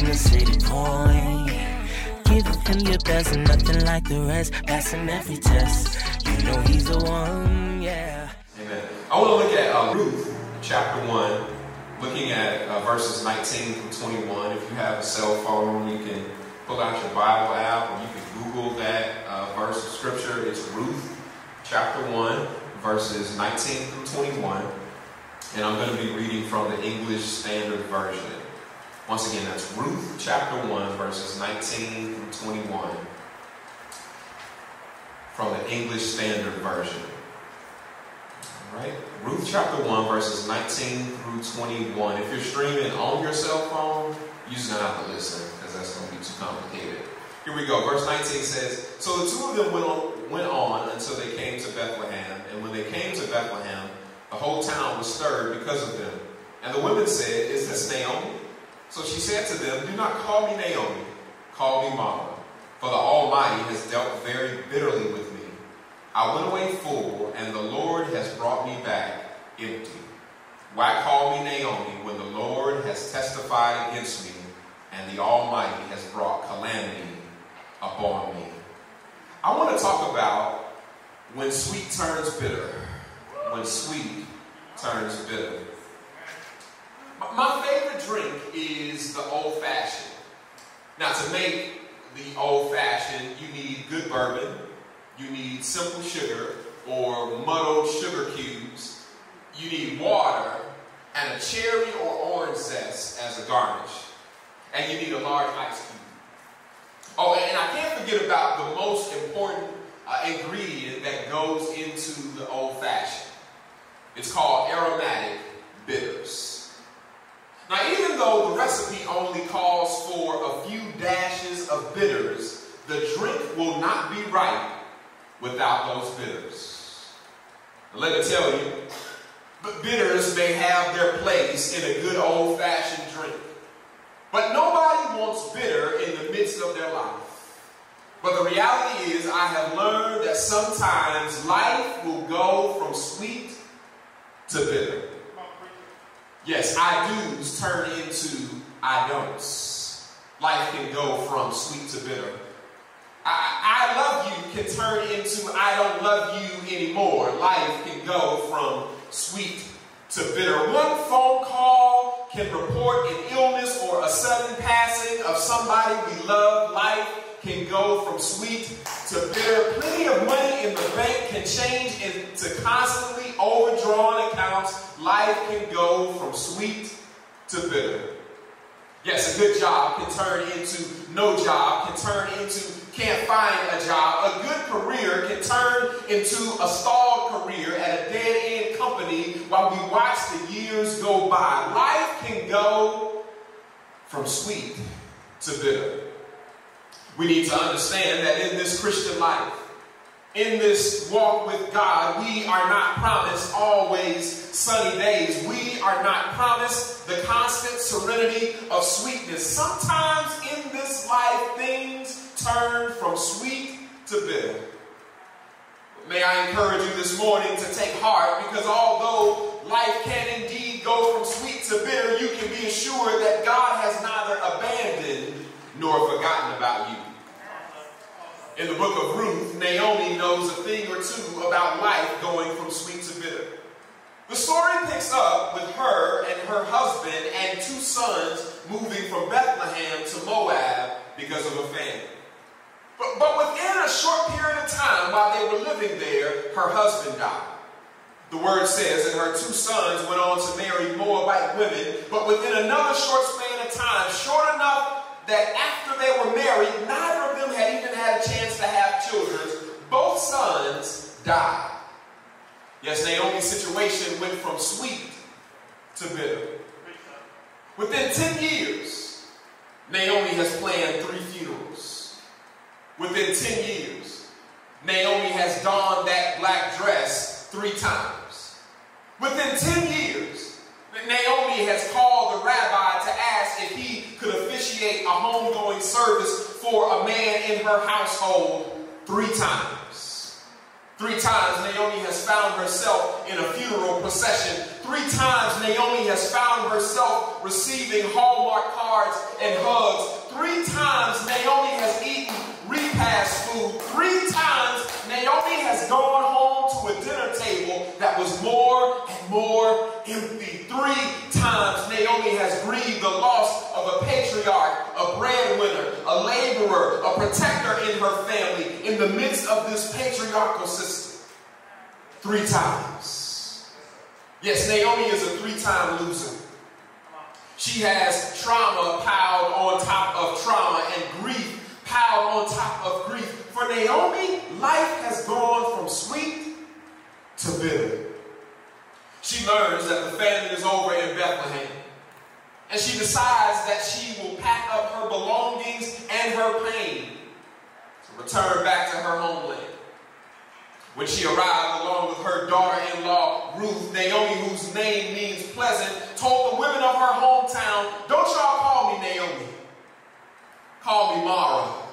The city. Giving him your best, nothing like the rest. Passing every test, you know he's the one, yeah. Amen. I want to look at uh, Ruth chapter 1, looking at uh, verses 19 through 21. If you have a cell phone, you can pull out your Bible app or you can Google that uh, verse of scripture. It's Ruth chapter 1, verses 19 through 21. And I'm going to be reading from the English Standard Version. Once again, that's Ruth chapter 1, verses 19 through 21 from the English Standard Version. All right? Ruth chapter 1, verses 19 through 21. If you're streaming on your cell phone, you're just to have to listen because that's going to be too complicated. Here we go. Verse 19 says So the two of them went on, went on until they came to Bethlehem. And when they came to Bethlehem, the whole town was stirred because of them. And the women said, Is this Naomi? So she said to them, Do not call me Naomi, call me Mara, for the Almighty has dealt very bitterly with me. I went away full, and the Lord has brought me back empty. Why call me Naomi when the Lord has testified against me, and the Almighty has brought calamity upon me? I want to talk about when sweet turns bitter. When sweet turns bitter. My favorite drink is the old fashioned. Now, to make the old fashioned, you need good bourbon, you need simple sugar or muddled sugar cubes, you need water, and a cherry or orange zest as a garnish. And you need a large ice cube. Oh, and I can't forget about the most important uh, ingredient that goes into the old fashioned. It's called aromatic bitters. Now, even though the recipe only calls for a few dashes of bitters, the drink will not be right without those bitters. Let me tell you, but bitters may have their place in a good old fashioned drink. But nobody wants bitter in the midst of their life. But the reality is, I have learned that sometimes life will go from sweet to bitter. Yes, I do's turn into I don'ts. Life can go from sweet to bitter. I, I love you can turn into I don't love you anymore. Life can go from sweet to bitter. One phone call can report an illness or a sudden passing of somebody we love. Life can go from sweet to bitter. Plenty of money in the bank can change into constantly overdrawn accounts. Life can go from sweet to bitter. Yes, a good job can turn into no job, can turn into can't find a job. A good career can turn into a stalled career at a dead end company while we watch the years go by. Life can go from sweet to bitter. We need to understand that in this Christian life, in this walk with God, we are not promised always sunny days. We are not promised the constant serenity of sweetness. Sometimes in this life, things turn from sweet to bitter. May I encourage you this morning to take heart because although life can indeed go from sweet to bitter, you can be assured that God has neither abandoned nor forgotten about you. In the book of Ruth, Naomi knows a thing or two about life going from sweet to bitter. The story picks up with her and her husband and two sons moving from Bethlehem to Moab because of a famine. But, but within a short period of time, while they were living there, her husband died. The word says that her two sons went on to marry Moabite women, but within another short span of time, short enough that after they were married, neither of them had even had a chance to have children. Both sons died. Yes, Naomi's situation went from sweet to bitter. Within 10 years, Naomi has planned three funerals. within 10 years, Naomi has donned that black dress three times. Within 10 years, Naomi has called the rabbi to ask if he could officiate a homegoing service for a man in her household three times. Three times Naomi has found herself in a funeral procession. Three times Naomi has found herself receiving Hallmark cards and hugs. Three times Naomi has eaten repast food. Three times Naomi has gone home to a dinner table that was more and more empty. Three times Naomi has grieved the loss of a patriarch, a breadwinner, a laborer, a protector in her family in the midst of this patriarchal system. Three times. Yes, Naomi is a three time loser. She has trauma piled on top of trauma and grief piled on top of grief. For Naomi, life has gone from sweet to bitter. She learns that the famine is over in Bethlehem. And she decides that she will pack up her belongings and her pain to return back to her homeland. When she arrived along with her daughter-in-law, Ruth, Naomi, whose name means pleasant, told the women of her hometown, don't y'all call me Naomi. Call me Mara,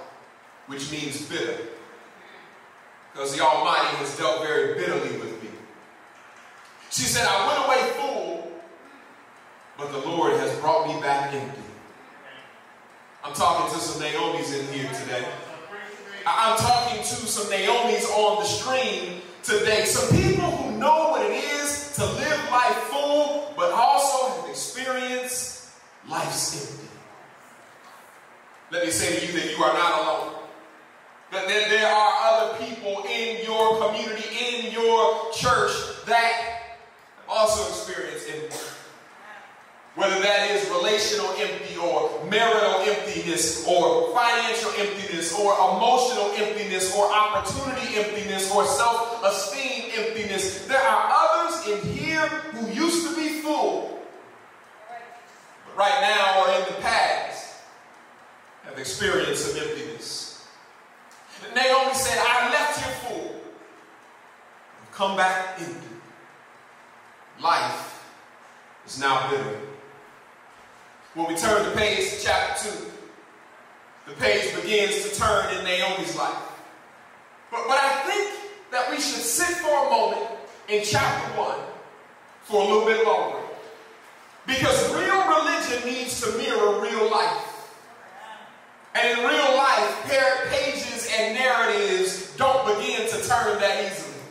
which means bitter. Because the Almighty has dealt very bitterly with me. She said, I went away full, but the Lord has brought me back empty. I'm talking to some Naomi's in here today. I'm talking to some Naomi's on the stream today. Some people who know what it is to live life full, but also have experienced life's empty. Let me say to you that you are not alone. That there, are other people in your community, in your church, that also experience empty. Whether that is relational empty or marital emptiness or financial emptiness or emotional emptiness or opportunity emptiness or self-esteem emptiness. There are others in here who used to be full, but right now or in the past have experienced some emptiness. Naomi said, I left here full. Come back empty. Life is now bitter. When we turn the page chapter 2, the page begins to turn in Naomi's life. But, but I think that we should sit for a moment in chapter 1 for a little bit longer. Because real religion needs to mirror real life. And in real life, pages and narratives don't begin to turn that easily.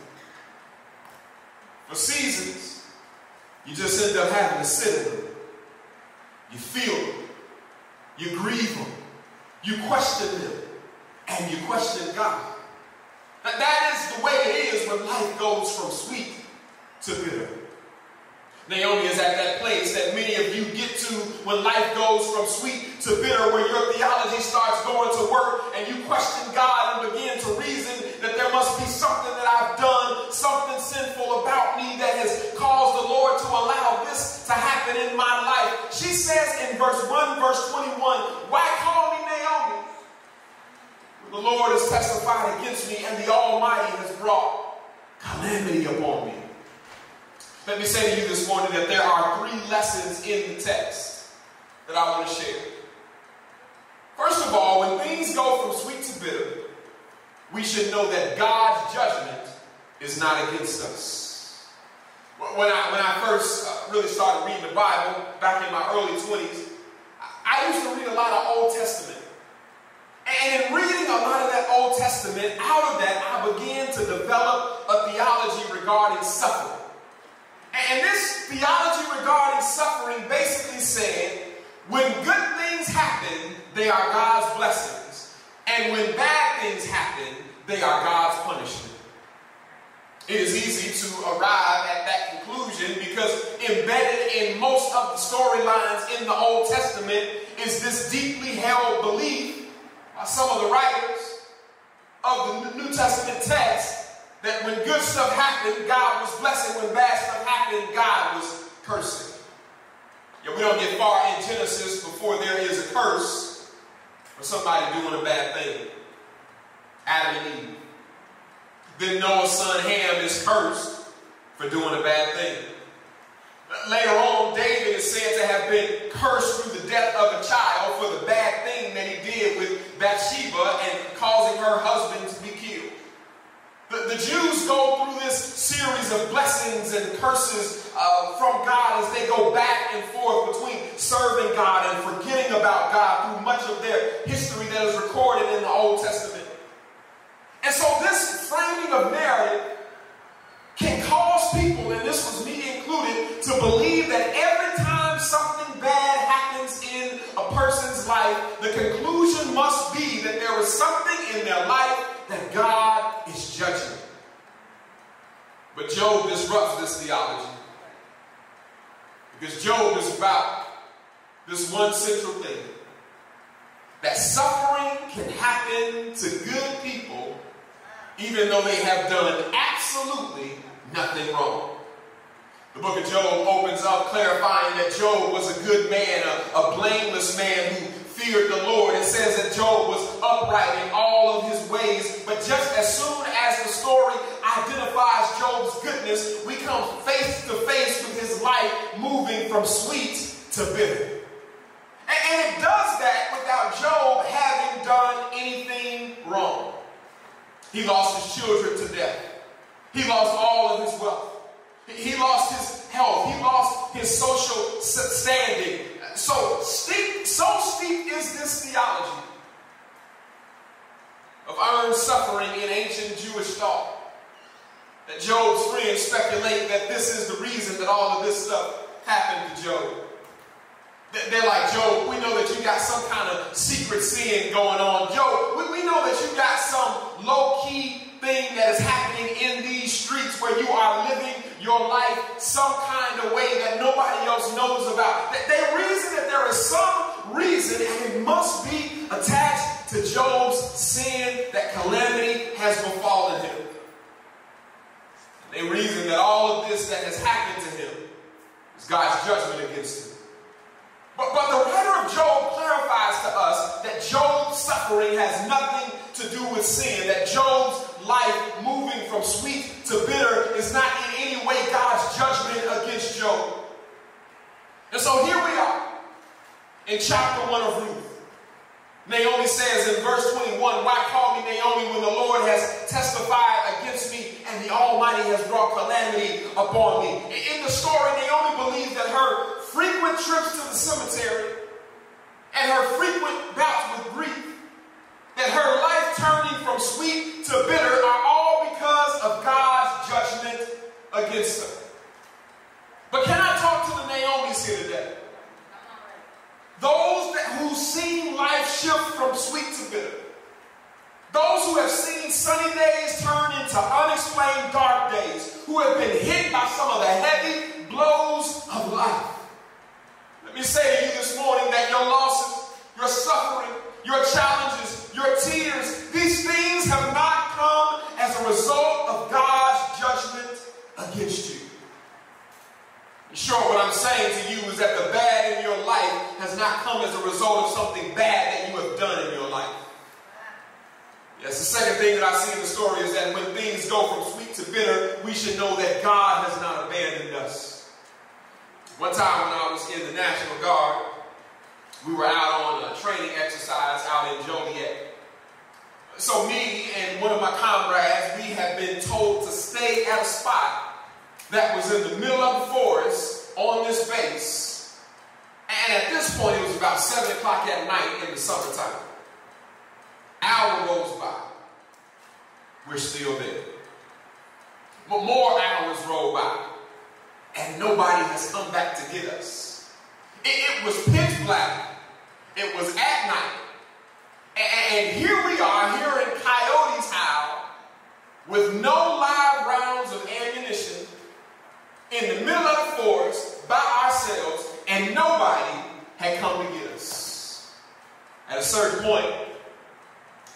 For seasons, you just end up having to sit in them. You feel them. You grieve them. You question them. And you question God. Now, that is the way it is when life goes from sweet to bitter. Naomi is at that place that many of you get to when life goes from sweet to bitter, where your theology starts going to work and you question God and begin to reason that there must be something happen in my life. She says in verse 1, verse 21, Why call me Naomi? The Lord has testified against me, and the Almighty has brought calamity upon me. Let me say to you this morning that there are three lessons in the text that I want to share. First of all, when things go from sweet to bitter, we should know that God's judgment is not against us. When I, when I first uh, really started reading the Bible back in my early 20s, I used to read a lot of Old Testament. And in reading a lot of that Old Testament, out of that, I began to develop a theology regarding suffering. And this theology regarding suffering basically said when good things happen, they are God's blessings. And when bad things happen, they are God's punishment. It is easy to arrive at that conclusion because embedded in most of the storylines in the Old Testament is this deeply held belief by some of the writers of the New Testament text that when good stuff happened, God was blessing. When bad stuff happened, God was cursing. Yeah, we don't get far in Genesis before there is a curse for somebody doing a bad thing. Adam and Eve. Then Noah's son Ham is cursed for doing a bad thing. Later on, David is said to have been cursed through the death of a child for the bad thing that he did with Bathsheba and causing her husband to be killed. The, the Jews go through this series of blessings and curses uh, from God as they go back and forth between serving God and forgetting about God through much of their history that is recorded in the Old Testament. And so this framing of narrative can cause people, and this was me included, to believe that every time something bad happens in a person's life, the conclusion must be that there is something in their life that God is judging. But Job disrupts this theology. Because Job is about this one central thing that suffering can happen to good people even though they have done absolutely nothing wrong. The book of Job opens up clarifying that Job was a good man, a, a blameless man who feared the Lord. It says that Job was upright in all of his ways. But just as soon as the story identifies Job's goodness, we come face to face with his life moving from sweet to bitter. And, and it does that without Job having done anything wrong. He lost his children to death. He lost all of his wealth. He lost his health. He lost his social standing. So steep, so steep is this theology of earned suffering in ancient Jewish thought that Job's friends speculate that this is the reason that all of this stuff happened to Job. They're like, Job, we know that you got some kind of secret sin going on. Job, we, we know that you got some low-key thing that is happening in these streets where you are living your life some kind of way that nobody else knows about. They reason that there is some reason, and it must be attached to Job's sin that calamity has befallen him. They reason that all of this that has happened to him is God's judgment against him. But, but the writer of Job clarifies to us that Job's suffering has nothing to do with sin, that Job's life moving from sweet to bitter is not in any way God's judgment against Job. And so here we are in chapter 1 of Ruth. Naomi says in verse 21, Why call me Naomi when the Lord has testified against me and the Almighty has brought calamity upon me? In the story, Naomi believes that her frequent trips to the cemetery and her frequent bouts with grief, that her life turning from sweet to bitter are all because of God's judgment against her. But can I talk to the Naomi's here today? Those that, who seen life shift from sweet to bitter. Those who have seen sunny days turn into unexplained dark days, who have been hit by some of the heavy blows of life. Let me say to you this morning that your losses, your suffering, your challenges, your tears, these things have not come as a result of God's judgment against you. Sure, what I'm saying to you is that the bad in your life has not come as a result of something bad that you have done in your life. Yes, the second thing that I see in the story is that when things go from sweet to bitter, we should know that God has not. One time when I was in the National Guard, we were out on a training exercise out in Joliet. So me and one of my comrades, we had been told to stay at a spot that was in the middle of the forest on this base. And at this point, it was about 7 o'clock at night in the summertime. Hour goes by. We're still there. But more hours roll by and nobody has come back to get us. It, it was pitch black. It was at night. And, and here we are, here in Coyote's house, with no live rounds of ammunition, in the middle of the forest, by ourselves, and nobody had come to get us. At a certain point,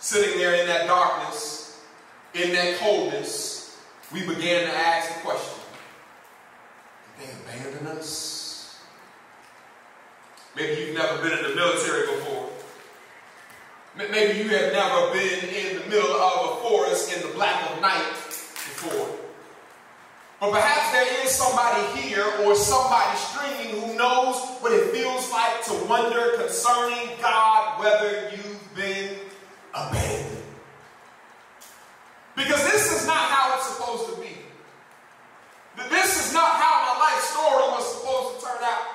sitting there in that darkness, in that coldness, we began to ask the question they abandon us. Maybe you've never been in the military before. Maybe you have never been in the middle of a forest in the black of night before. But perhaps there is somebody here or somebody streaming who knows what it feels like to wonder concerning God whether you've been abandoned. Because this is not how it's supposed to be. This is not how my life story was supposed to turn out.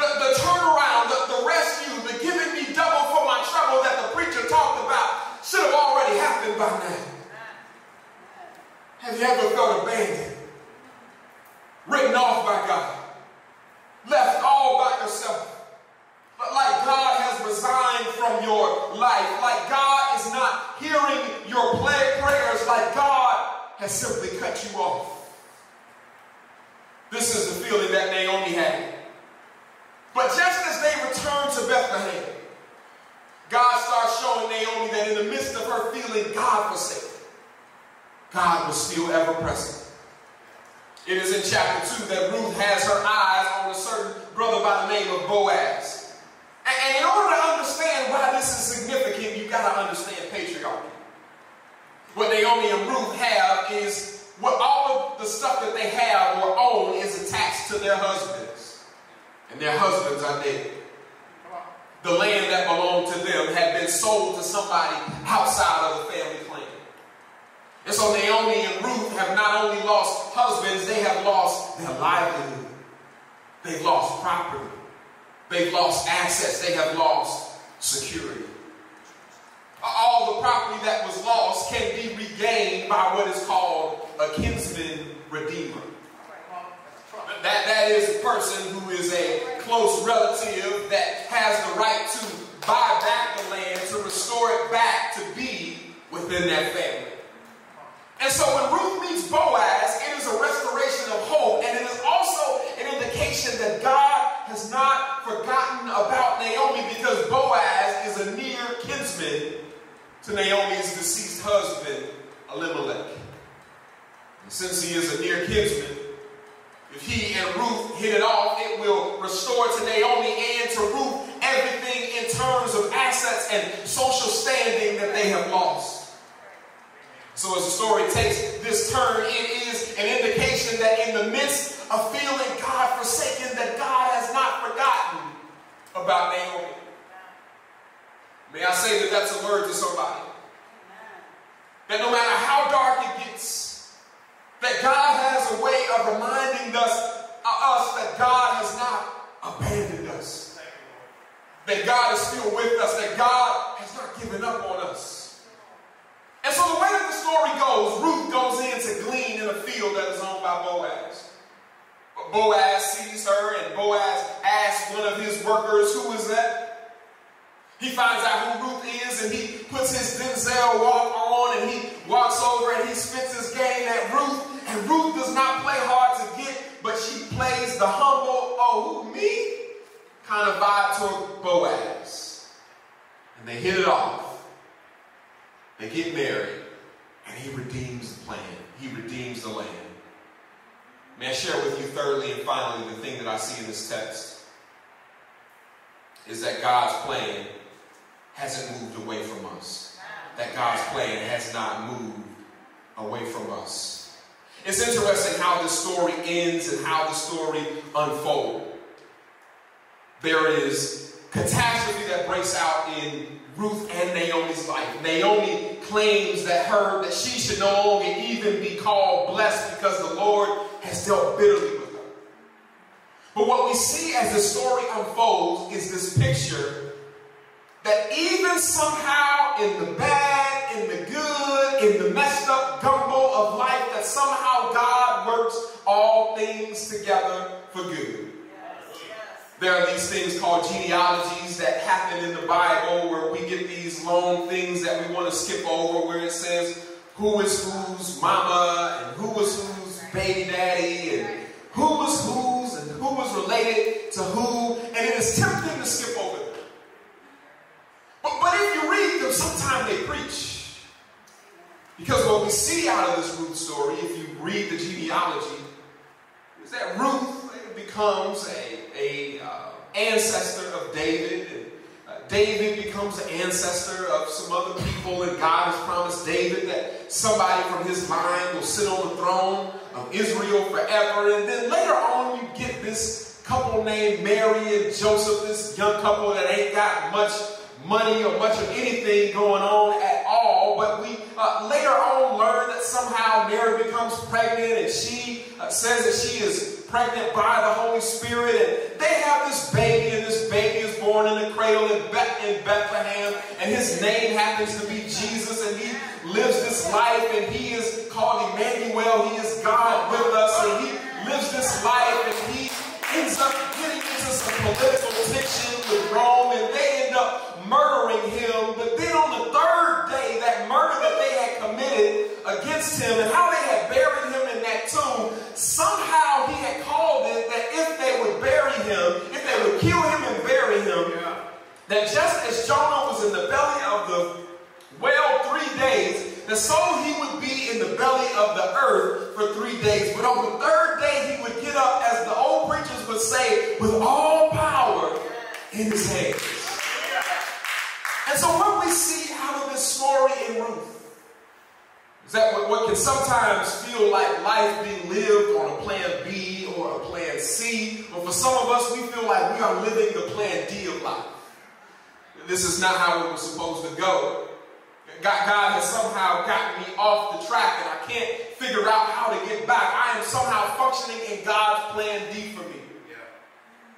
The, the turnaround, the, the rescue, the giving me double for my trouble that the preacher talked about should have already happened by now. Have you ever felt abandoned? Written off by God? Left all by yourself? But Like God has resigned from your life. Like God is not hearing your prayers. Like God has simply cut you off. Feeling that Naomi had. But just as they returned to Bethlehem, God starts showing Naomi that in the midst of her feeling God forsaken, God was still ever present. It is in chapter 2 that Ruth has her eyes on a certain brother by the name of Boaz. And, in order to understand why this is significant, you've got to understand patriarchy. What Naomi and Ruth have is what all of the stuff that they have or own is attached to their husbands. And their husbands are dead. The land that belonged to them had been sold to somebody outside of the family clan. And so Naomi and Ruth have not only lost husbands, they have lost their livelihood. They've lost property. They've lost assets. They have lost security. All the property that was lost can be regained by what is called a kinsman redeemer. That, that is a person who is a close relative that has the right to buy back the land, to restore it back to be within that family. And so when Ruth meets Boaz, it is a restoration of hope, and it is also an indication that God has not forgotten about Naomi because Boaz is a near kinsman to Naomi's deceased husband, Elimelech. Since he is a near kinsman, if he and Ruth hit it off, it will restore to Naomi and to Ruth everything in terms of assets and social standing that they have lost. So as the story takes this turn, it is an indication that in the midst of feeling God forsaken, that God has not forgotten about Naomi. May I say that that's a word to somebody? That no matter how dark it gets, that God has a way of reminding us, uh, us that God has not abandoned us. That God is still with us, that God has not given up on us. And so the way that the story goes, Ruth goes in to glean in a field that is owned by Boaz. But Boaz sees her, and Boaz asks one of his workers, Who is that? He finds out who Ruth is, and he puts his Denzel walk on, and he walks over and he spits his game at Ruth. And Ruth does not play hard to get, but she plays the humble, oh, who, me? kind of vibe toward Boaz. And they hit it off. They get married, and he redeems the plan. He redeems the land. May I share with you thirdly and finally the thing that I see in this text is that God's plan hasn't moved away from us. That God's plan has not moved away from us. It's interesting how this story ends and how the story unfolds. There is catastrophe that breaks out in Ruth and Naomi's life. Naomi claims that her that she should no longer even be called blessed because the Lord has dealt bitterly with her. But what we see as the story unfolds is this picture that even somehow in the bad, in the good, in the messed up gumbo of life, that somehow God works all things together for good. There are these things called genealogies that happen in the Bible where we get these long things that we want to skip over where it says who is whose mama and who was whose baby daddy and who was whose and who was related to who. And it is tempting to skip over see out of this Ruth story, if you read the genealogy, is that Ruth becomes a, a uh, ancestor of David. And, uh, David becomes an ancestor of some other people, and God has promised David that somebody from his line will sit on the throne of Israel forever. And then later on, you get this couple named Mary and Joseph, this young couple that ain't got much money or much of anything going on at all. But we uh, later on somehow Mary becomes pregnant and she uh, says that she is pregnant by the Holy Spirit. And they have this baby, and this baby is born in a cradle in, in Bethlehem. And his name happens to be Jesus. And he lives this life, and he is called Emmanuel. He is God with us. And he lives this life, and he ends up getting into some political tension with Rome. And they end up murdering him. But then on the third day, that murder that they had committed against him and how they had buried him in that tomb, somehow he had called it that if they would bury him, if they would kill him and bury him, yeah. that just as Jonah was in the belly of the whale three days, that so he would be in the belly of the earth for three days. But on the third day, he would get up, as the old preachers would say, with all power in his hands. Is that what can sometimes feel like life being lived on a plan B or a plan C, but for some of us, we feel like we are living the plan D of life. This is not how it was supposed to go. God, God has somehow gotten me off the track and I can't figure out how to get back. I am somehow functioning in God's plan D for me.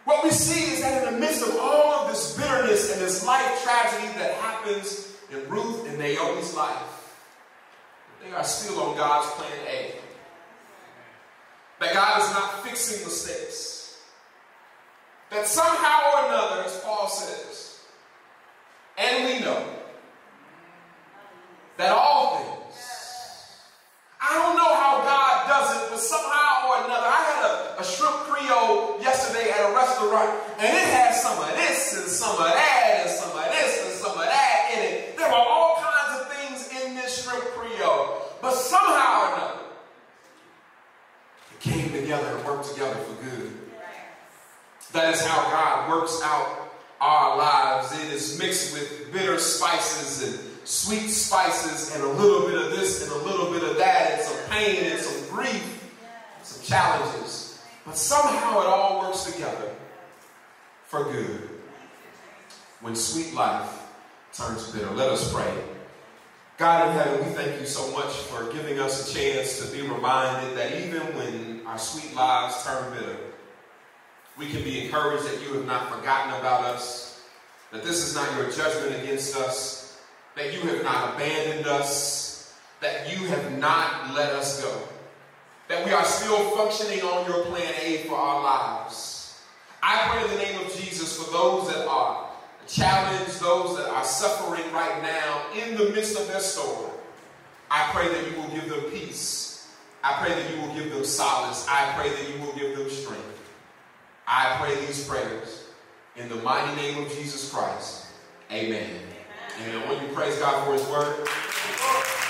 What we see is that in the midst of all of this bitterness and this life tragedy that happens in Ruth and Naomi's life, they are still on God's plan A. That God is not fixing mistakes. That somehow or another, as Paul says, and we know, that all things, I don't know how God does it, but somehow or another, I had a, a shrimp creole yesterday at a restaurant, and it had some of this and some of that and some of this and some of that in it. There were all kinds of things in this shrimp creole, but somehow or another, it came together and worked together for good. That is how God works out our lives. It is mixed with bitter spices and sweet spices and a little bit of this and a little bit of that and some pain and some grief, and some challenges. But somehow it all works together for good. When sweet life turns bitter. Let us pray. God in heaven, we thank you so much for giving us a chance to be reminded that even when our sweet lives turn bitter, we can be encouraged that you have not forgotten about us, that this is not your judgment against us, that you have not abandoned us, that you have not let us go that we are still functioning on your plan A for our lives. I pray in the name of Jesus for those that are challenged, those that are suffering right now in the midst of their storm. I pray that you will give them peace. I pray that you will give them solace. I pray that you will give them strength. I pray these prayers in the mighty name of Jesus Christ. Amen. Amen. Amen. When you praise God for his word.